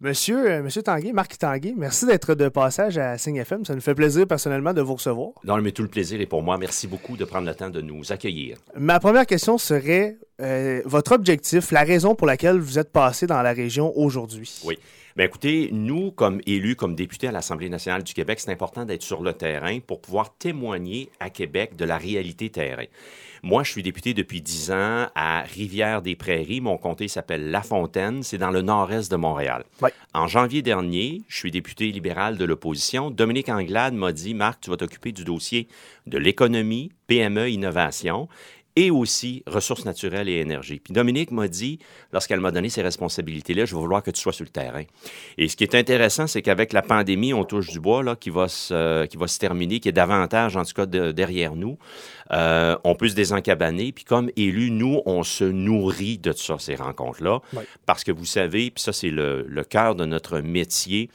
Monsieur, euh, Monsieur Tanguay, Marc Tanguay, merci d'être de passage à Signe FM. Ça nous fait plaisir personnellement de vous recevoir. Non, mais tout le plaisir est pour moi. Merci beaucoup de prendre le temps de nous accueillir. Ma première question serait euh, votre objectif, la raison pour laquelle vous êtes passé dans la région aujourd'hui. Oui. Bien, écoutez, nous, comme élus, comme députés à l'Assemblée nationale du Québec, c'est important d'être sur le terrain pour pouvoir témoigner à Québec de la réalité terrain. Moi, je suis député depuis dix ans à Rivière-des-Prairies. Mon comté s'appelle La Fontaine. C'est dans le nord-est de Montréal. Oui. En janvier dernier, je suis député libéral de l'opposition. Dominique Anglade m'a dit Marc, tu vas t'occuper du dossier de l'économie, PME, innovation et aussi ressources naturelles et énergie. Puis Dominique m'a dit, lorsqu'elle m'a donné ces responsabilités-là, je vais vouloir que tu sois sur le terrain. Et ce qui est intéressant, c'est qu'avec la pandémie, on touche du bois, là, qui va se, qui va se terminer, qui est davantage, en tout cas, de, derrière nous, euh, on peut se désencabaner. Puis comme élu, nous, on se nourrit de ça, ces rencontres-là. Oui. Parce que vous savez, puis ça, c'est le, le cœur de notre métier,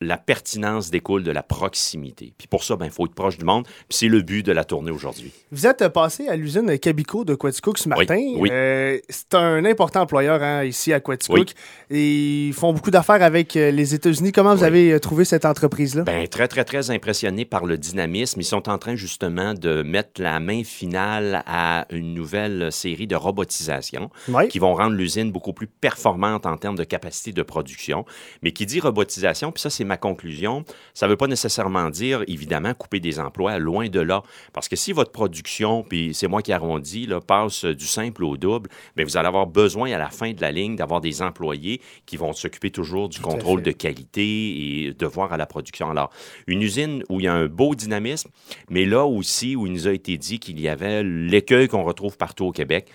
la pertinence découle de la proximité. Puis pour ça, il ben, faut être proche du monde. Puis c'est le but de la tournée aujourd'hui. Vous êtes passé à l'usine Cabico de Quaticook ce matin. oui. Euh, c'est un important employeur hein, ici à Quaticook. Oui. Et ils font beaucoup d'affaires avec euh, les États-Unis. Comment vous avez euh, trouvé cette entreprise-là? Ben, très, très, très impressionné par le dynamisme. Ils sont en train justement de mettre la main finale à une nouvelle série de robotisation qui vont rendre l'usine beaucoup plus performante en termes de capacité de production. Mais qui dit robotisation, puis ça, c'est ma conclusion, ça ne veut pas nécessairement dire, évidemment, couper des emplois, loin de là. Parce que si votre production, puis c'est moi qui arrondis, là, passe du simple au double, bien, vous allez avoir besoin à la fin de la ligne d'avoir des employés qui vont s'occuper toujours du Tout contrôle de qualité et de voir à la production. Alors, une usine où il y a un beau dynamisme, mais là aussi où il nous a été dit qu'il y avait l'écueil qu'on retrouve partout au Québec,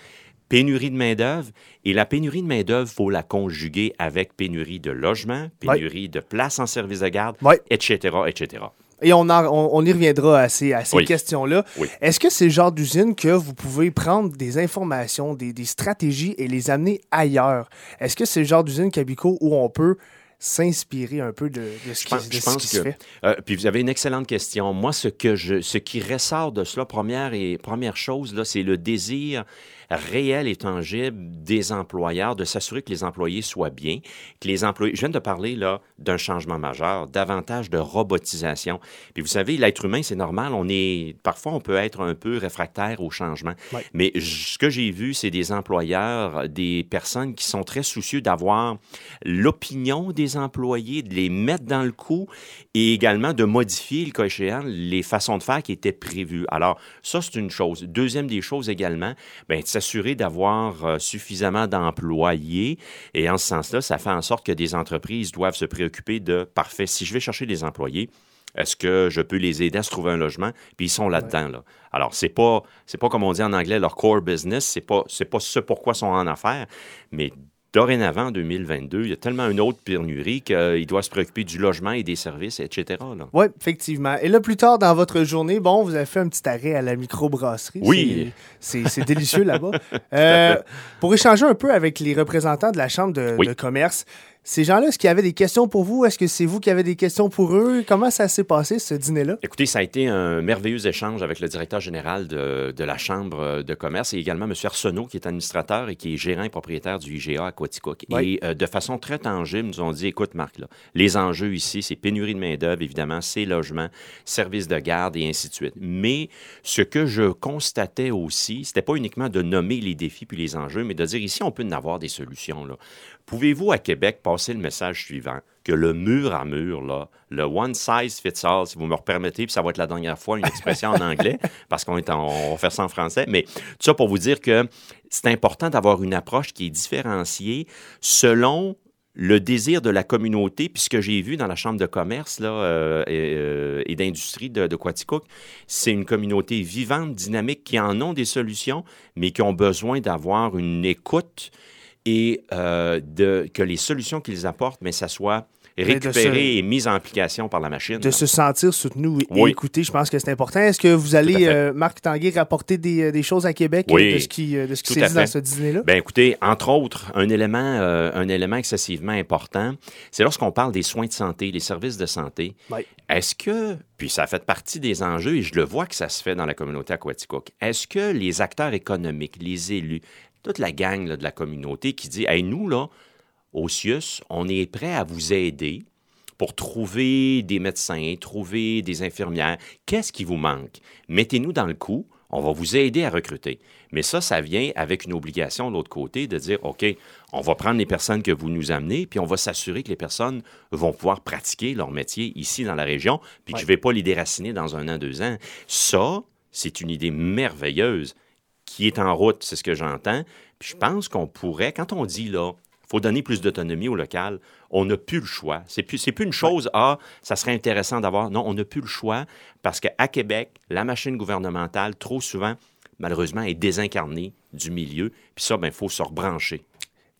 pénurie de main-d'œuvre. Et la pénurie de main-d'œuvre, il faut la conjuguer avec pénurie de logement, pénurie de places en service de garde, etc., etc. Et on, en- on, on y reviendra à ces, à ces Oui. questions-là. Oui. Est-ce que c'est le genre d'usine que vous pouvez prendre des informations, des, des stratégies et les amener ailleurs? Est-ce que c'est le genre d'usine Cabico où on peut s'inspirer un peu de, de ce qui, de ce se fait? euh, puis vous avez une excellente question. Moi, ce, que je, ce qui ressort de cela, première, et, première chose, c'est le désir réel et tangible des employeurs de s'assurer que les employés soient bien, que les employés. Je viens de parler là d'un changement majeur, davantage de robotisation. Puis vous savez, l'être humain, c'est normal. On est parfois, on peut être un peu réfractaire au changement. Ouais. Mais ce que j'ai vu, c'est des employeurs, des personnes qui sont très soucieux d'avoir l'opinion des employés, de les mettre dans le coup et également de modifier, le cas échéant, les façons de faire qui étaient prévues. Alors, ça, c'est une chose. Deuxième des choses également, bien, s'assurer d'avoir euh, suffisamment d'employés. Et en ce sens-là, ça fait en sorte que des entreprises doivent se préoccuper de, parfait, si je vais chercher des employés, est-ce que je peux les aider à se trouver un logement? Puis ils sont là-dedans. Là. Alors, c'est pas, c'est pas comme on dit en anglais leur core business, c'est pas, c'est pas ce pourquoi ils sont en affaires, mais dorénavant, en 2022, il y a tellement une autre pénurie qu'il doit se préoccuper du logement et des services, etc. Oui, effectivement. Et là, plus tard dans votre journée, bon, vous avez fait un petit arrêt à la microbrasserie. Oui. C'est délicieux là-bas. Euh, pour échanger un peu avec les représentants de la Chambre de, Oui. de commerce, ces gens-là, est-ce qu'il y avait des questions pour vous? Est-ce que c'est vous qui avez des questions pour eux? Comment ça s'est passé, ce dîner-là? Écoutez, ça a été un merveilleux échange avec le directeur général de, de la Chambre de commerce et également M. Arsenault, qui est administrateur et qui est gérant et propriétaire du IGA à Quaticook. Oui. Et euh, de façon très tangible, nous ont dit, écoute Marc, là, les enjeux ici, c'est pénurie de main-d'œuvre, évidemment, c'est logement, services de garde et ainsi de suite. Mais ce que je constatais aussi, c'était pas uniquement de nommer les défis puis les enjeux, mais de dire ici, on peut en avoir des solutions. Pouvez-vous à Québec passer le message suivant? Que le mur à mur, là, le one size fits all, si vous me permettez, puis ça va être la dernière fois une expression en anglais, parce qu'on est en- on va faire ça en français, mais tout ça pour vous dire que c'est important d'avoir une approche qui est différenciée selon le désir de la communauté, puis ce que j'ai vu dans la Chambre de commerce là, euh, et, euh, et d'industrie de, de Quaticook, c'est une communauté vivante, dynamique, qui en ont des solutions, mais qui ont besoin d'avoir une écoute et euh, de, que les solutions qu'ils apportent, mais ça soit récupéré et mis en application par la machine. De là. se sentir soutenu et Oui. écouté, je pense que c'est important. Est-ce que vous allez, euh, Marc Tanguay, rapporter des, euh, des choses à Québec Oui. de ce qui, de ce qui Tout s'est dit dans ce dîner-là? Ben écoutez, entre autres, un élément, euh, un élément excessivement important, c'est lorsqu'on parle des soins de santé, les services de santé. Oui. Est-ce que, puis ça fait partie des enjeux, et je le vois que ça se fait dans la communauté aquaticook, est-ce que les acteurs économiques, les élus, toute la gang là, de la communauté qui dit, hey, nous, là, au CIUS, on est prêt à vous aider pour trouver des médecins, trouver des infirmières. Qu'est-ce qui vous manque? Mettez-nous dans le coup. On va vous aider à recruter. Mais ça, ça vient avec une obligation de l'autre côté de dire, OK, on va prendre les personnes que vous nous amenez, puis on va s'assurer que les personnes vont pouvoir pratiquer leur métier ici dans la région, puis que je ne vais pas les déraciner dans un an, deux ans. Ça, c'est une idée merveilleuse qui est en route, c'est ce que j'entends. Puis je pense qu'on pourrait, quand on dit là, faut donner plus d'autonomie au local. On n'a plus le choix. C'est plus, plus une chose, ah, ça serait intéressant d'avoir. Non, on n'a plus le choix parce qu'à Québec, la machine gouvernementale, trop souvent, malheureusement, est désincarnée du milieu. Puis ça, il ben, faut se rebrancher.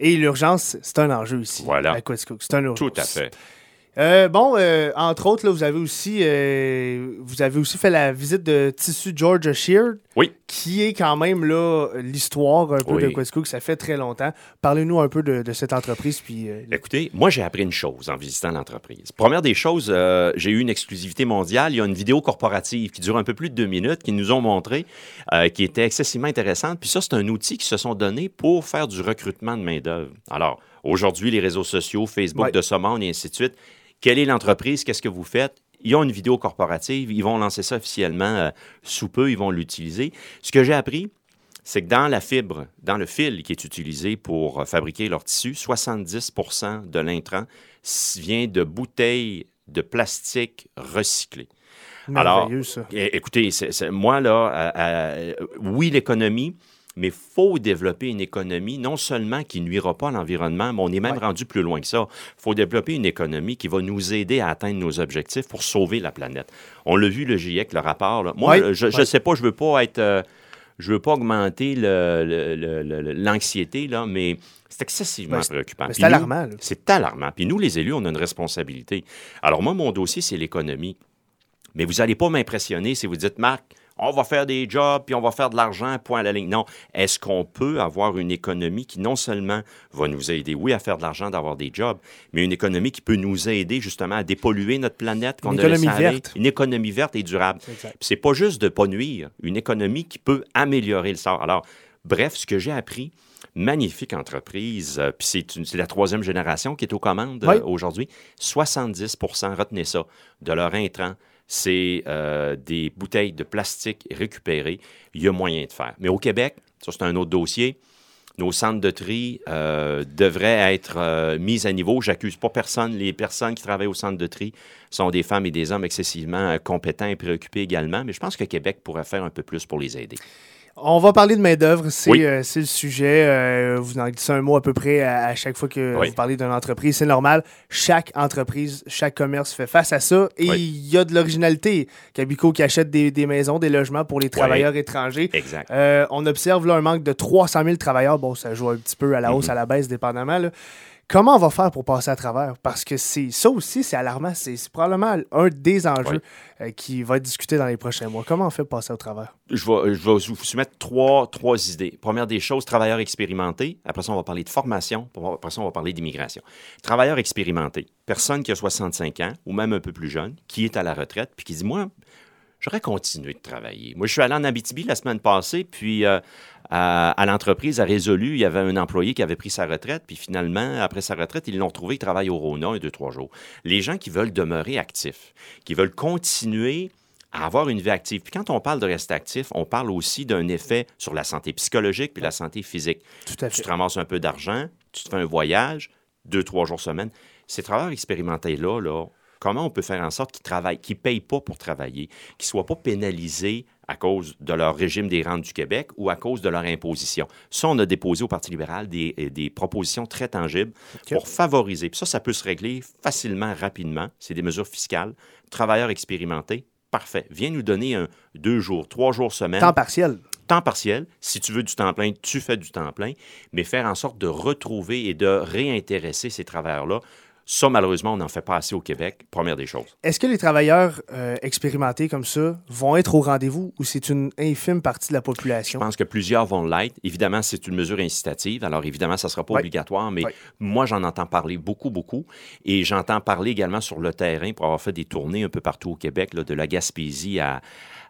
Et l'urgence, c'est un enjeu ici. Voilà. C'est un Tout à fait. Euh, bon, euh, entre autres, là, vous avez aussi euh, vous avez aussi fait la visite de Tissu George Sheard. Oui. Qui est quand même là l'histoire un peu de Questcook. Ça fait très longtemps. Parlez-nous un peu de, cette entreprise. Puis, Écoutez, moi j'ai appris une chose en visitant l'entreprise. Première des choses, j'ai eu une exclusivité mondiale. Il y a une vidéo corporative qui dure un peu plus de deux minutes, qui nous ont montré, qui était excessivement intéressante. Puis ça, c'est un outil qui se sont donnés pour faire du recrutement de main-d'œuvre. Alors, aujourd'hui, les réseaux sociaux, Facebook de ce monde et ainsi de suite quelle est l'entreprise? Qu'est-ce que vous faites? Ils ont une vidéo corporative, ils vont lancer ça officiellement euh, sous peu, ils vont l'utiliser. Ce que j'ai appris, c'est que dans la fibre, dans le fil qui est utilisé pour euh, fabriquer leur tissu, 70% de l'intrant vient de bouteilles de plastique recyclées. Alors, ça. écoutez, moi, là, euh, oui, l'économie, mais il faut développer une économie non seulement qui nuira pas à l'environnement, mais on est même rendu plus loin que ça. Il faut développer une économie qui va nous aider à atteindre nos objectifs pour sauver la planète. On l'a vu, le GIEC, le rapport. Moi, je ne sais pas, je veux pas être... Euh, je veux pas augmenter l'anxiété, là, mais c'est excessivement préoccupant. C'est alarmant. C'est alarmant. Puis nous, les élus, on a une responsabilité. Alors moi, mon dossier, c'est l'économie. Mais vous n'allez pas m'impressionner si vous dites, Marc, on va faire des jobs, puis on va faire de l'argent, point à la ligne. Non. Est-ce qu'on peut avoir une économie qui non seulement va nous aider, oui, à faire de l'argent, d'avoir des jobs, mais une économie qui peut nous aider justement à dépolluer notre planète qu'on a économie verte. Une économie verte et durable. C'est pas juste de pas nuire, une économie qui peut améliorer le sort. Alors, bref, ce que j'ai appris, magnifique entreprise, euh, puis c'est la troisième génération qui est aux commandes euh, aujourd'hui, 70% retenez ça, de leur intrant c'est euh, des bouteilles de plastique récupérées. Il y a moyen de faire. Mais au Québec, ça c'est un autre dossier, nos centres de tri euh, devraient être euh, mis à niveau. J'accuse pas personne. Les personnes qui travaillent au centre de tri sont des femmes et des hommes excessivement compétents et préoccupés également. Mais je pense que Québec pourrait faire un peu plus pour les aider. On va parler de main-d'œuvre, c'est euh, le sujet. Euh, vous en dites un mot à peu près à, chaque fois que vous parlez d'une entreprise. C'est normal. Chaque entreprise, chaque commerce fait face à ça. Et il y a de l'originalité. Cabico qui achète des, maisons, des logements pour les travailleurs étrangers. Exact. Euh, on observe là un manque de 300 000 travailleurs. Bon, ça joue un petit peu à la hausse, mm-hmm. à la baisse, dépendamment. Là. Comment on va faire pour passer à travers? Parce que c'est ça aussi, c'est alarmant. C'est probablement un des enjeux qui va être discuté dans les prochains mois. Comment on fait pour passer au travers? Je vais, vous soumettre trois, trois idées. Première des choses, travailleurs expérimentés. Après ça, on va parler de formation. Après ça, on va parler d'immigration. Travailleurs expérimentés, personne qui a 65 ans ou même un peu plus jeune, qui est à la retraite, puis qui dit, moi, j'aurais continué de travailler. Moi, je suis allé en Abitibi la semaine passée, puis euh, à, l'entreprise a résolu, il y avait un employé qui avait pris sa retraite, puis finalement, après sa retraite, ils l'ont trouvé, il travaille au Rona un, deux, trois jours. Les gens qui veulent demeurer actifs, qui veulent continuer à avoir une vie active. Puis quand on parle de rester actif, on parle aussi d'un effet sur la santé psychologique puis la santé physique. Tout à fait. Tu te ramasses un peu d'argent, tu te fais un voyage, deux, trois jours semaine. Ces travailleurs expérimentés-là, là, comment on peut faire en sorte qu'ils travaillent, qu'ils ne payent pas pour travailler, qu'ils ne soient pas pénalisés à cause de leur régime des rentes du Québec ou à cause de leur imposition? Ça, on a déposé au Parti libéral des, euh, propositions très tangibles pour favoriser. Puis ça, ça peut se régler facilement, rapidement. C'est des mesures fiscales. Travailleurs expérimentés, parfait. Viens nous donner un deux jours, trois jours semaine. Temps partiel. Temps partiel. Si tu veux du temps plein, tu fais du temps plein, mais faire en sorte de retrouver et de réintéresser ces travailleurs-là ça, malheureusement, on n'en fait pas assez au Québec, première des choses. Est-ce que les travailleurs euh, expérimentés comme ça vont être au rendez-vous ou c'est une infime partie de la population? Je pense que plusieurs vont l'être. Évidemment, c'est une mesure incitative. Alors, évidemment, ça ne sera pas obligatoire, mais moi, j'en entends parler beaucoup, beaucoup. Et j'entends parler également sur le terrain pour avoir fait des tournées un peu partout au Québec, de la Gaspésie à,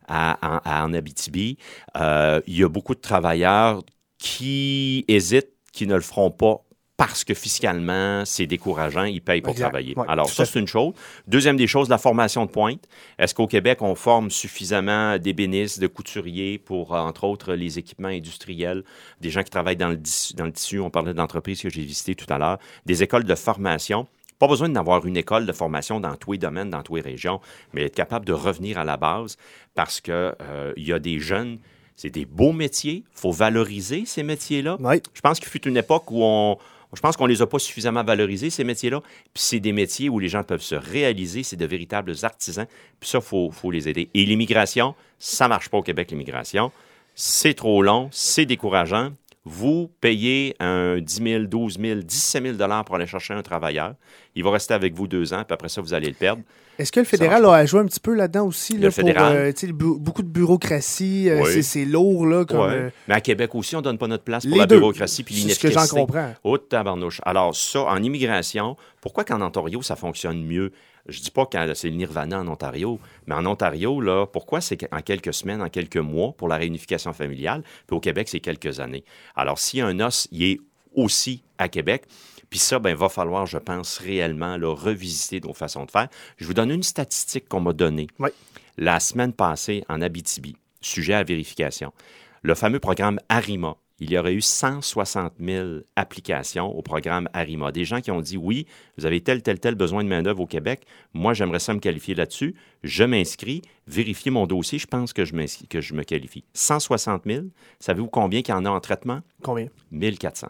en Abitibi. Euh, il y a beaucoup de travailleurs qui hésitent, qui ne le feront pas parce que fiscalement, c'est décourageant, ils payent pour travailler. Alors, ça, c'est une chose. Deuxième des choses, la formation de pointe. Est-ce qu'au Québec, on forme suffisamment d'ébénistes, de couturiers pour, entre autres, les équipements industriels, des gens qui travaillent dans le, dans le tissu, on parlait d'entreprises que j'ai visitées tout à l'heure, des écoles de formation. Pas besoin d'avoir une école de formation dans tous les domaines, dans toutes les régions, mais être capable de revenir à la base parce qu'il euh, y a des jeunes c'est des beaux métiers. Il faut valoriser ces métiers-là. Je pense qu'il fut une époque où on, je pense qu'on ne les a pas suffisamment valorisés, ces métiers-là. Puis c'est des métiers où les gens peuvent se réaliser, c'est de véritables artisans. Puis ça, il faut, faut, les aider. Et l'immigration, ça ne marche pas au Québec, l'immigration. C'est trop long, c'est décourageant. Vous payez un 10 000, 12 000, 17 000 pour aller chercher un travailleur. Il va rester avec vous deux ans, puis après ça, vous allez le perdre. Est-ce que le fédéral a joué un petit peu là-dedans aussi? le fédéral. Pour, euh, beaucoup de bureaucratie, euh, c'est lourd. Là, comme, euh, Mais à Québec aussi, on ne donne pas notre place pour la bureaucratie puis l'inefficacité. C'est ce que j'en comprends. Oh, tabarnouche. Alors ça, en immigration, pourquoi qu'en Ontario, ça fonctionne mieux? Je dis pas que c'est le nirvana en Ontario, mais en Ontario, là, pourquoi c'est en quelques semaines, en quelques mois pour la réunification familiale, puis au Québec, c'est quelques années. Alors, si un os, il est aussi à Québec, puis ça, ben, va falloir, je pense, réellement là, revisiter nos façons de faire. Je vous donne une statistique qu'on m'a donnée la semaine passée en Abitibi, sujet à vérification. Le fameux programme ARIMA, il y aurait eu 160 000 applications au programme ARIMA. Des gens qui ont dit oui, vous avez tel, tel, tel besoin de main-d'œuvre au Québec. Moi, j'aimerais ça me qualifier là-dessus. Je m'inscris, vérifiez mon dossier, je pense que je, que je me qualifie. 160 000, savez-vous combien qu'il y en a en traitement? Combien? 1400.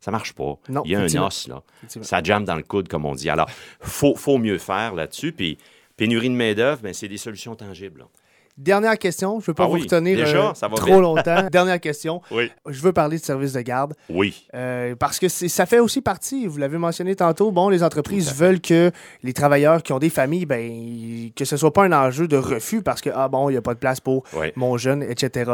Ça marche pas. Il y a un os, là. Ça jamme dans le coude, comme on dit. Alors, il faut, faut, mieux faire là-dessus. Puis, pénurie de main-d'œuvre, ben, c'est des solutions tangibles. Dernière question, je ne veux pas ah vous retenir euh, trop longtemps. Dernière question. Je veux parler de service de garde. Oui. Euh, parce que ça fait aussi partie, vous l'avez mentionné tantôt, bon, les entreprises veulent que les travailleurs qui ont des familles, ben, que ce ne soit pas un enjeu de refus parce que, ah bon, il n'y a pas de place pour mon jeune, etc.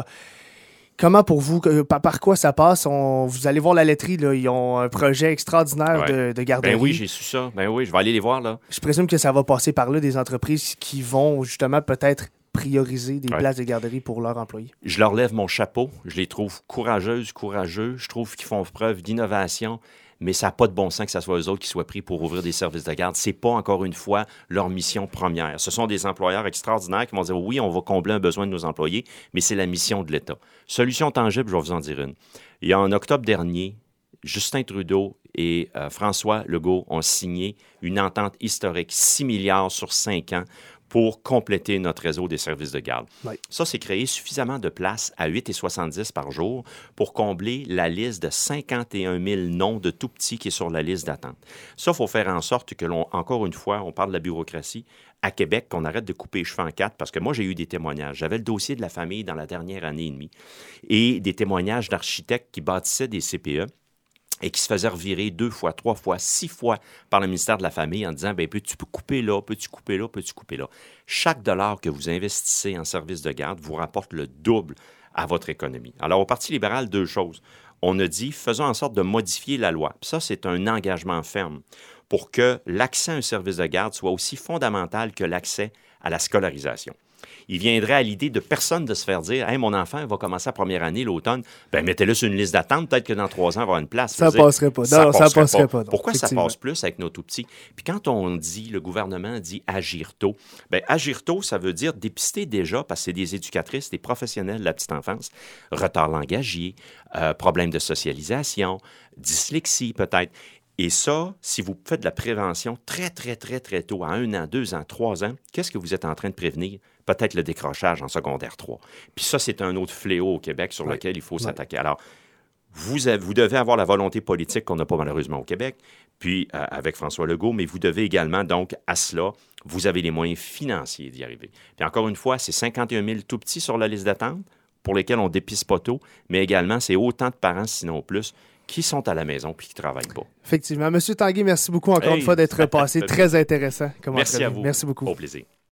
Comment pour vous, par, quoi ça passe? vous allez voir la laiterie, là, ils ont un projet extraordinaire de, de, garderie. Ben oui, j'ai su ça. Ben oui, je vais aller les voir. là. Je présume que ça va passer par là, des entreprises qui vont justement peut-être prioriser des places de garderie pour leurs employés. Je leur lève mon chapeau. Je les trouve courageuses, courageux. Je trouve qu'ils font preuve d'innovation mais ça n'a pas de bon sens que ce soit eux autres qui soient pris pour ouvrir des services de garde. Ce n'est pas, encore une fois, leur mission première. Ce sont des employeurs extraordinaires qui vont dire oui, on va combler un besoin de nos employés, mais c'est la mission de l'État. Solution tangible, je vais vous en dire une. Il y a en octobre dernier, Justin Trudeau et euh, François Legault ont signé une entente historique, 6 milliards sur 5 ans, pour compléter notre réseau des services de garde. Ça, c'est créer suffisamment de places à 8,70 par jour pour combler la liste de 51 000 noms de tout petits qui est sur la liste d'attente. Ça, il faut faire en sorte que l'on, encore une fois, on parle de la bureaucratie, à Québec, qu'on arrête de couper les cheveux en quatre, parce que moi, j'ai eu des témoignages. J'avais le dossier de la famille dans la dernière année et demie, et des témoignages d'architectes qui bâtissaient des CPE et qui se faisait revirer deux fois, trois fois, six fois par le ministère de la Famille en disant ben, tu peux couper là, peux-tu couper là, peux-tu couper là? Chaque dollar que vous investissez en service de garde vous rapporte le double à votre économie. Alors, au Parti libéral, deux choses. On a dit faisons en sorte de modifier la loi. ça, c'est un engagement ferme pour que l'accès à un service de garde soit aussi fondamental que l'accès à la scolarisation il viendrait à l'idée de personne de se faire dire Hey, mon enfant va commencer la première année l'automne, ben mettez-le sur une liste d'attente, peut-être que dans trois ans, il va avoir une place. Ça ne passerait pas. Non, ça, passerait, pas. Pourquoi ça passe plus avec nos tout petits? Puis quand on dit, le gouvernement dit agir tôt, bien, agir tôt, ça veut dire dépister déjà, parce que c'est des éducatrices, des professionnels de la petite enfance, retard langagier, euh, problème de socialisation, dyslexie peut-être. Et ça, si vous faites de la prévention très, très, très, très tôt, à un an, deux ans, trois ans, qu'est-ce que vous êtes en train de prévenir? Peut-être le décrochage en secondaire 3. Puis ça, c'est un autre fléau au Québec sur lequel il faut s'attaquer. Alors, vous, vous, devez avoir la volonté politique qu'on n'a pas malheureusement au Québec, puis euh, avec François Legault, mais vous devez également, donc, à cela, vous avez les moyens financiers d'y arriver. Puis encore une fois, c'est 51 000 tout petits sur la liste d'attente pour lesquels on dépisse pas tôt, mais également, c'est autant de parents, sinon plus, qui sont à la maison puis qui ne travaillent pas. Effectivement. Monsieur Tanguy, merci beaucoup encore une fois d'être passé. Très intéressant. merci à vous. Merci beaucoup. Au plaisir.